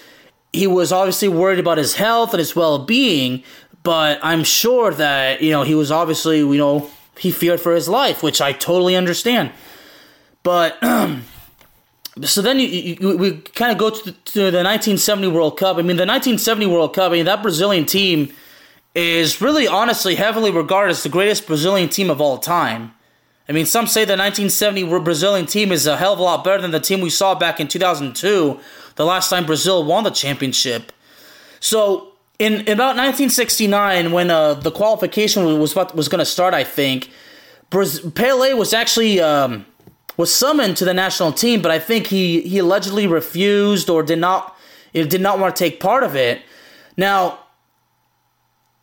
he was obviously worried about his health and his well-being, but I'm sure that, you know, he was obviously, you know, he feared for his life, which I totally understand. But, so then you, you, we kind of go to the, to the 1970 World Cup. I mean, the 1970 World Cup, I mean, that Brazilian team is really honestly heavily regarded as the greatest Brazilian team of all time. I mean, some say the 1970 Brazilian team is a hell of a lot better than the team we saw back in 2002, the last time Brazil won the championship. So, in, about 1969, when uh, the qualification was what was going to start, I think Pele was actually um, was summoned to the national team, but I think he he allegedly refused or did not did not want to take part of it. Now,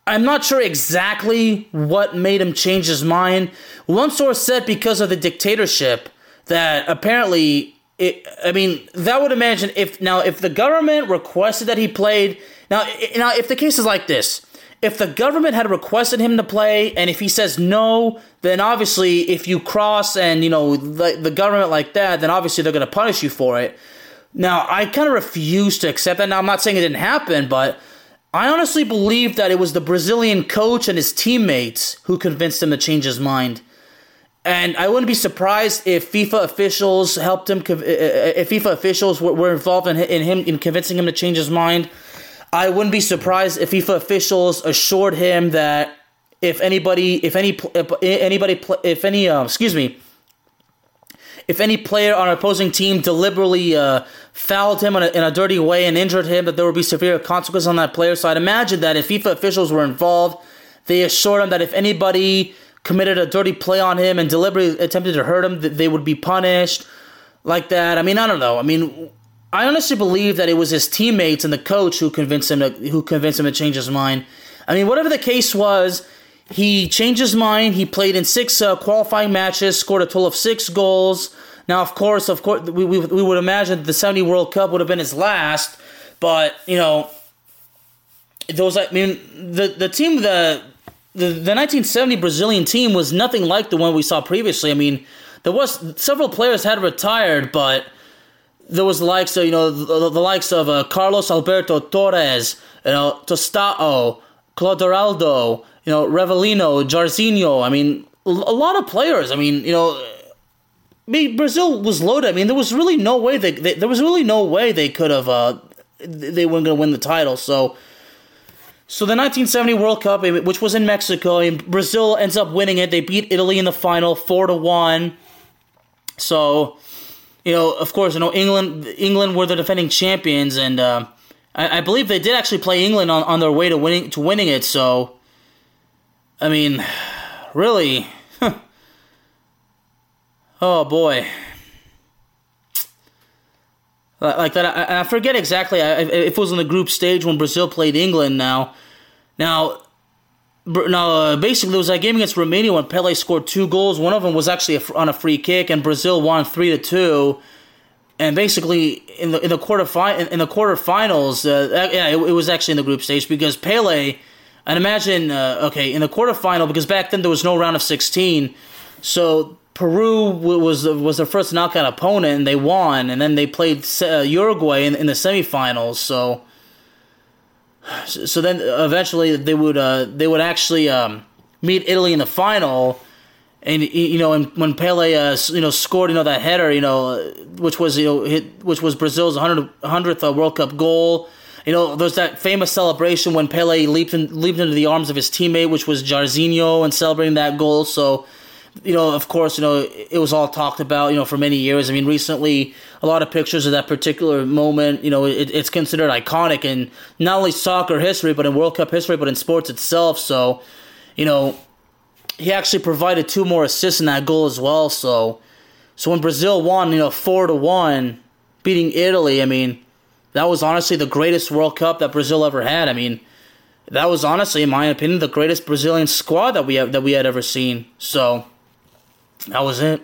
I'm not sure exactly what made him change his mind. One source said because of the dictatorship that apparently it, I mean, that would imagine if now if the government requested that he played now, now, if the case is like this, if the government had requested him to play, and if he says no, then obviously, if you cross and you know the, the government like that, then obviously they're going to punish you for it. Now, I kind of refuse to accept that. Now, I'm not saying it didn't happen, but I honestly believe that it was the Brazilian coach and his teammates who convinced him to change his mind. And I wouldn't be surprised if FIFA officials helped him, if FIFA officials were involved in, him in convincing him to change his mind. I wouldn't be surprised if FIFA officials assured him that if anybody, if any, if anybody, if any, um, excuse me, if any player on an opposing team deliberately uh, fouled him in a, in a dirty way and injured him, that there would be severe consequences on that player. So I'd imagine that if FIFA officials were involved, they assured him that if anybody committed a dirty play on him and deliberately attempted to hurt him, that they would be punished like that. I mean, I don't know. I mean, I honestly believe that it was his teammates and the coach who convinced him to, who convinced him to change his mind. I mean, whatever the case was, he changed his mind. He played in six uh, qualifying matches, scored a total of six goals. Now, of course, of course, we, we, we would imagine the 70 World Cup would have been his last, but you know, those I mean, the the team the the, the 1970 Brazilian team was nothing like the one we saw previously. I mean, there was several players had retired, but there was the likes of you know the, the likes of uh, Carlos Alberto Torres, you know Tostao, Clodoaldo, you know Rivelino, Jairzinho. I mean, a lot of players. I mean, you know. I mean, Brazil was loaded. I mean, there was really no way they, they there was really no way they could have uh, they weren't going to win the title. So so the 1970 World Cup, which was in Mexico, and Brazil ends up winning it. They beat Italy in the final, four to one. So, you know, of course, you know England. England were the defending champions, and uh, I, I, believe they did actually play England on, on their way to winning to winning it. So, I mean, really, oh boy, like that. I, I forget exactly if it was in the group stage when Brazil played England. Now, now, now uh, basically it was that game against Romania when Pele scored two goals. One of them was actually a, on a free kick, and Brazil won three to two. And basically, in the in the quarter fi- in the quarterfinals, uh, yeah, it, it, was actually in the group stage because Pele. And imagine, uh, okay, in the quarterfinal because back then there was no round of sixteen, so Peru was was their first knockout opponent, and they won. And then they played uh, Uruguay in, in the semifinals. So, so then eventually they would uh, they would actually um, meet Italy in the final. And you know, and when Pele, uh, you know, scored, you know, that header, you know, which was you know, hit, which was Brazil's hundredth uh, World Cup goal. You know, there's that famous celebration when Pele leaped in, leaped into the arms of his teammate, which was Jairzinho, and celebrating that goal. So, you know, of course, you know, it was all talked about, you know, for many years. I mean, recently, a lot of pictures of that particular moment, you know, it, it's considered iconic in not only soccer history, but in World Cup history, but in sports itself. So, you know, he actually provided two more assists in that goal as well. So, so when Brazil won, you know, four to one, beating Italy, I mean, that was honestly the greatest World Cup that Brazil ever had. I mean, that was honestly, in my opinion, the greatest Brazilian squad that we have that we had ever seen. So that was it.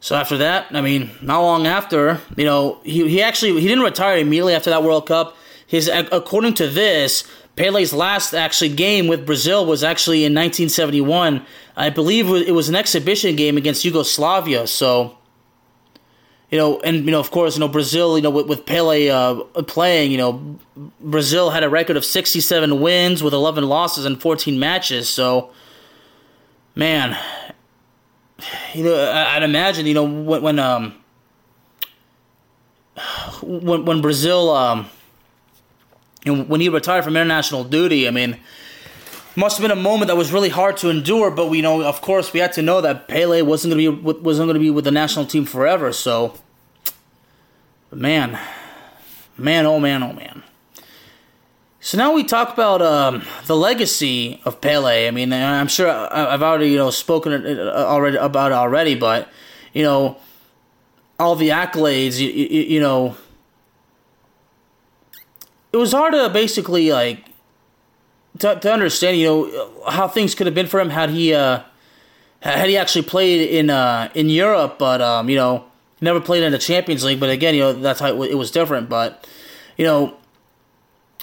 So after that, I mean, not long after, you know, he, he actually he didn't retire immediately after that World Cup. His according to this, Pele's last actually game with Brazil was actually in 1971. I believe it was an exhibition game against Yugoslavia. So, you know, and you know, of course, you know, Brazil, you know, with, with Pele uh, playing, you know, Brazil had a record of 67 wins with 11 losses in 14 matches. So, man, you know, I'd imagine, you know, when, when um, when when Brazil, um, you know, when he retired from international duty, I mean, must have been a moment that was really hard to endure. But we know, of course, we had to know that Pele wasn't going to be wasn't going to be with the national team forever. So, man, man, oh man, oh man. So now we talk about um, the legacy of Pele. I mean, I'm sure I've already you know spoken already about it already, but you know, all the accolades. You, you, you know, it was hard to basically like to, to understand. You know how things could have been for him had he uh, had he actually played in uh, in Europe, but um, you know, never played in the Champions League. But again, you know that's how it, it was different. But you know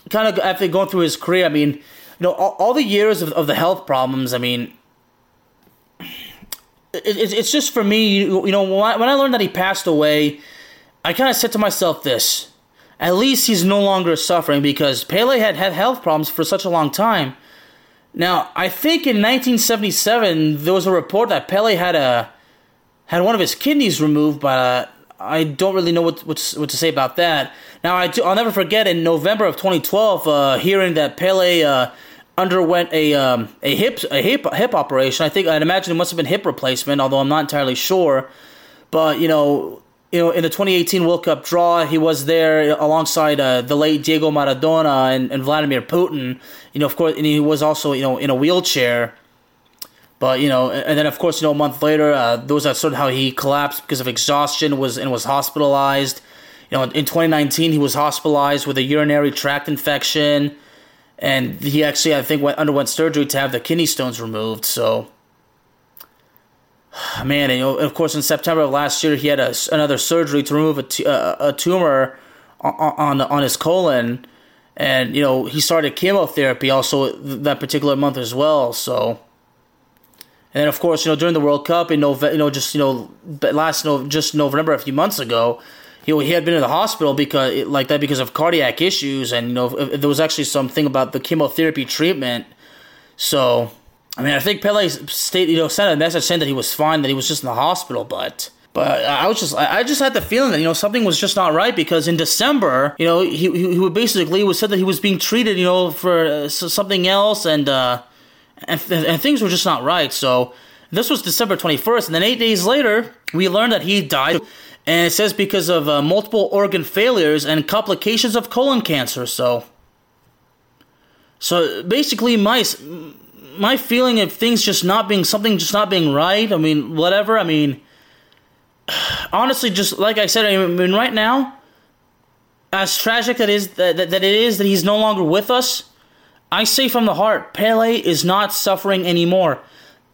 kind of after going through his career, I mean, you know, all, all the years of, of the health problems, I mean, it, it, it's just for me, you, you know, when I, when I learned that he passed away, I kind of said to myself this at least he's no longer suffering because Pele had had health problems for such a long time. Now, I think in 1977 there was a report that Pele had a had one of his kidneys removed, but uh, I don't really know what what, what to say about that. Now I do, I'll never forget in November of 2012, uh, hearing that Pele uh, underwent a um, a hip a hip hip operation. I think I'd imagine it must have been hip replacement, although I'm not entirely sure. But you know, you know, in the 2018 World Cup draw, he was there alongside uh, the late Diego Maradona and, and Vladimir Putin. You know, of course, and he was also you know in a wheelchair. But you know, and then of course, you know, a month later, uh, a sort of how he collapsed because of exhaustion, was and was hospitalized. You know, in 2019, he was hospitalized with a urinary tract infection, and he actually, I think, went underwent surgery to have the kidney stones removed. So, man, and, you know, of course, in September of last year, he had a, another surgery to remove a uh, tumor on, on on his colon, and you know, he started chemotherapy also that particular month as well. So and then, of course, you know, during the World Cup in November, you know, just you know, last no, just November a few months ago, know, he had been in the hospital because like that because of cardiac issues, and you know, there was actually something about the chemotherapy treatment. So, I mean, I think Pele state, you know, sent a message saying that he was fine, that he was just in the hospital, but. But I was just, I just had the feeling that you know something was just not right because in December, you know, he he, he basically was said that he was being treated, you know, for uh, something else, and uh, and, and things were just not right. So this was December 21st, and then eight days later, we learned that he died. And it says because of uh, multiple organ failures and complications of colon cancer. So, so basically, my my feeling of things just not being something just not being right. I mean, whatever. I mean, honestly, just like I said, I mean, right now, as tragic that is that, that, that it is that he's no longer with us I say from the heart, Pele is not suffering anymore.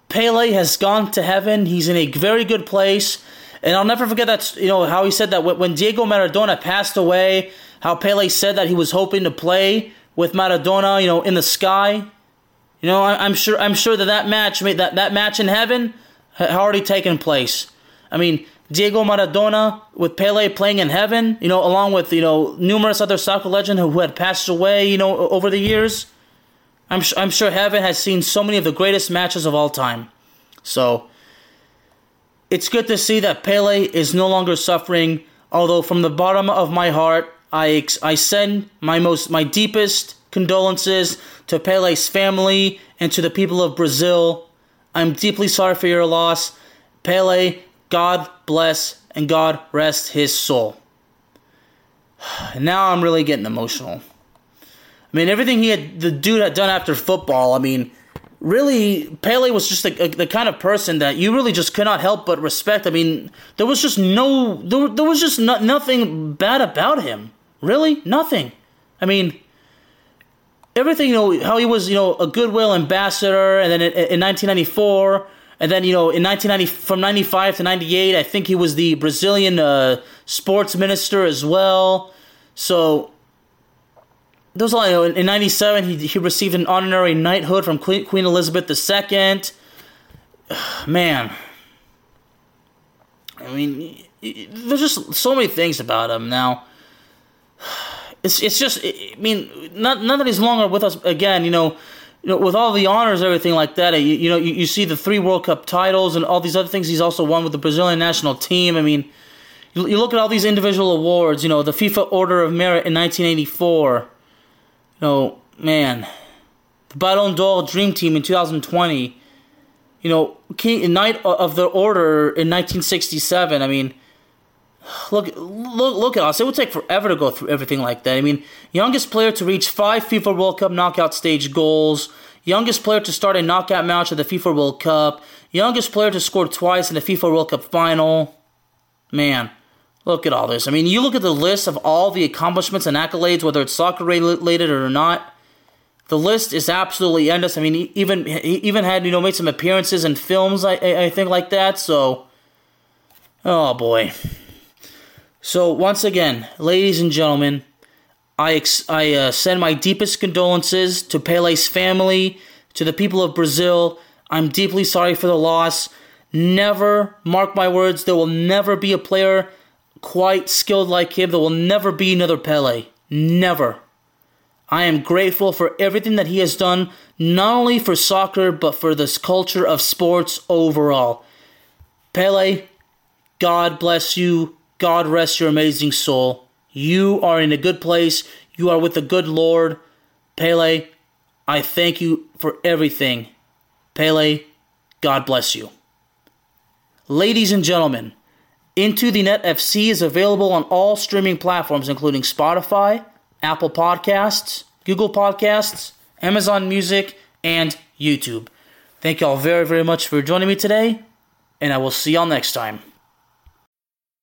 Pele has gone to heaven. He's in a very good place. And I'll never forget that, you know, how he said that when Diego Maradona passed away, how Pele said that he was hoping to play with Maradona, you know, in the sky. You know, I, am sure, I'm sure that that match, that, that match in heaven had already taken place. I mean, Diego Maradona with Pele playing in heaven, you know, along with, you know, numerous other soccer legends who had passed away, you know, over the years. I'm, I'm sure heaven has seen so many of the greatest matches of all time. So, it's good to see that Pele is no longer suffering, although from the bottom of my heart, I, I send my most my deepest condolences to Pele's family and to the people of Brazil. I'm deeply sorry for your loss. Pele, God bless and God rest his soul. Now I'm really getting emotional. I mean, everything he had, the dude had done after football. I mean, really, Pele was just the kind of person that you really just could not help but respect. I mean, there was just no, there, there was just no, nothing bad about him. Really, nothing. I mean, everything. You know how he was, you know, a goodwill ambassador, and then in, in 1994. And then you know, in 1990, from 95 to 98, I think he was the Brazilian uh, sports minister as well. So there was like uh, in '97 he he received an honorary knighthood from Queen, Elizabeth II. Man, I mean, there's just so many things about him now. It's it's just I mean, not none that he's longer with us again. You know, you know, with all the honors, everything like that. You, you know, you, you see the three World Cup titles and all these other things. He's also won with the Brazilian national team. I mean. You, you look at all these individual awards, you know, the FIFA Order of Merit in 1984, you know, man, the Ballon d'Or Dream Team in 2020, you know, King, Knight of the Order in 1967. I mean, look, look, look at us. It would take forever to go through everything like that. I mean, youngest player to reach five FIFA World Cup knockout stage goals, youngest player to start a knockout match at the FIFA World Cup, youngest player to score twice in the FIFA World Cup final. Man, Look at all this. I mean, you look at the list of all the accomplishments and accolades, whether it's soccer related or not. The list is absolutely endless. I mean, even he even had you know made some appearances in films. I I think like that. So, oh boy. So once again, ladies and gentlemen, I ex- I uh, send my deepest condolences to Pele's family, to the people of Brazil. I'm deeply sorry for the loss. Never, mark my words, there will never be a player quite skilled like him. There will never be another Pele. Never. I am grateful for everything that he has done, not only for soccer, but for this culture of sports overall. Pele, God bless you. God rest your amazing soul. You are in a good place. You are with the good Lord. Pele, I thank you for everything. Pele, God bless you. Ladies and gentlemen, Into the Net FC is available on all streaming platforms, including Spotify, Apple Podcasts, Google Podcasts, Amazon Music, and YouTube. Thank y'all very, very much for joining me today, and I will see y'all next time.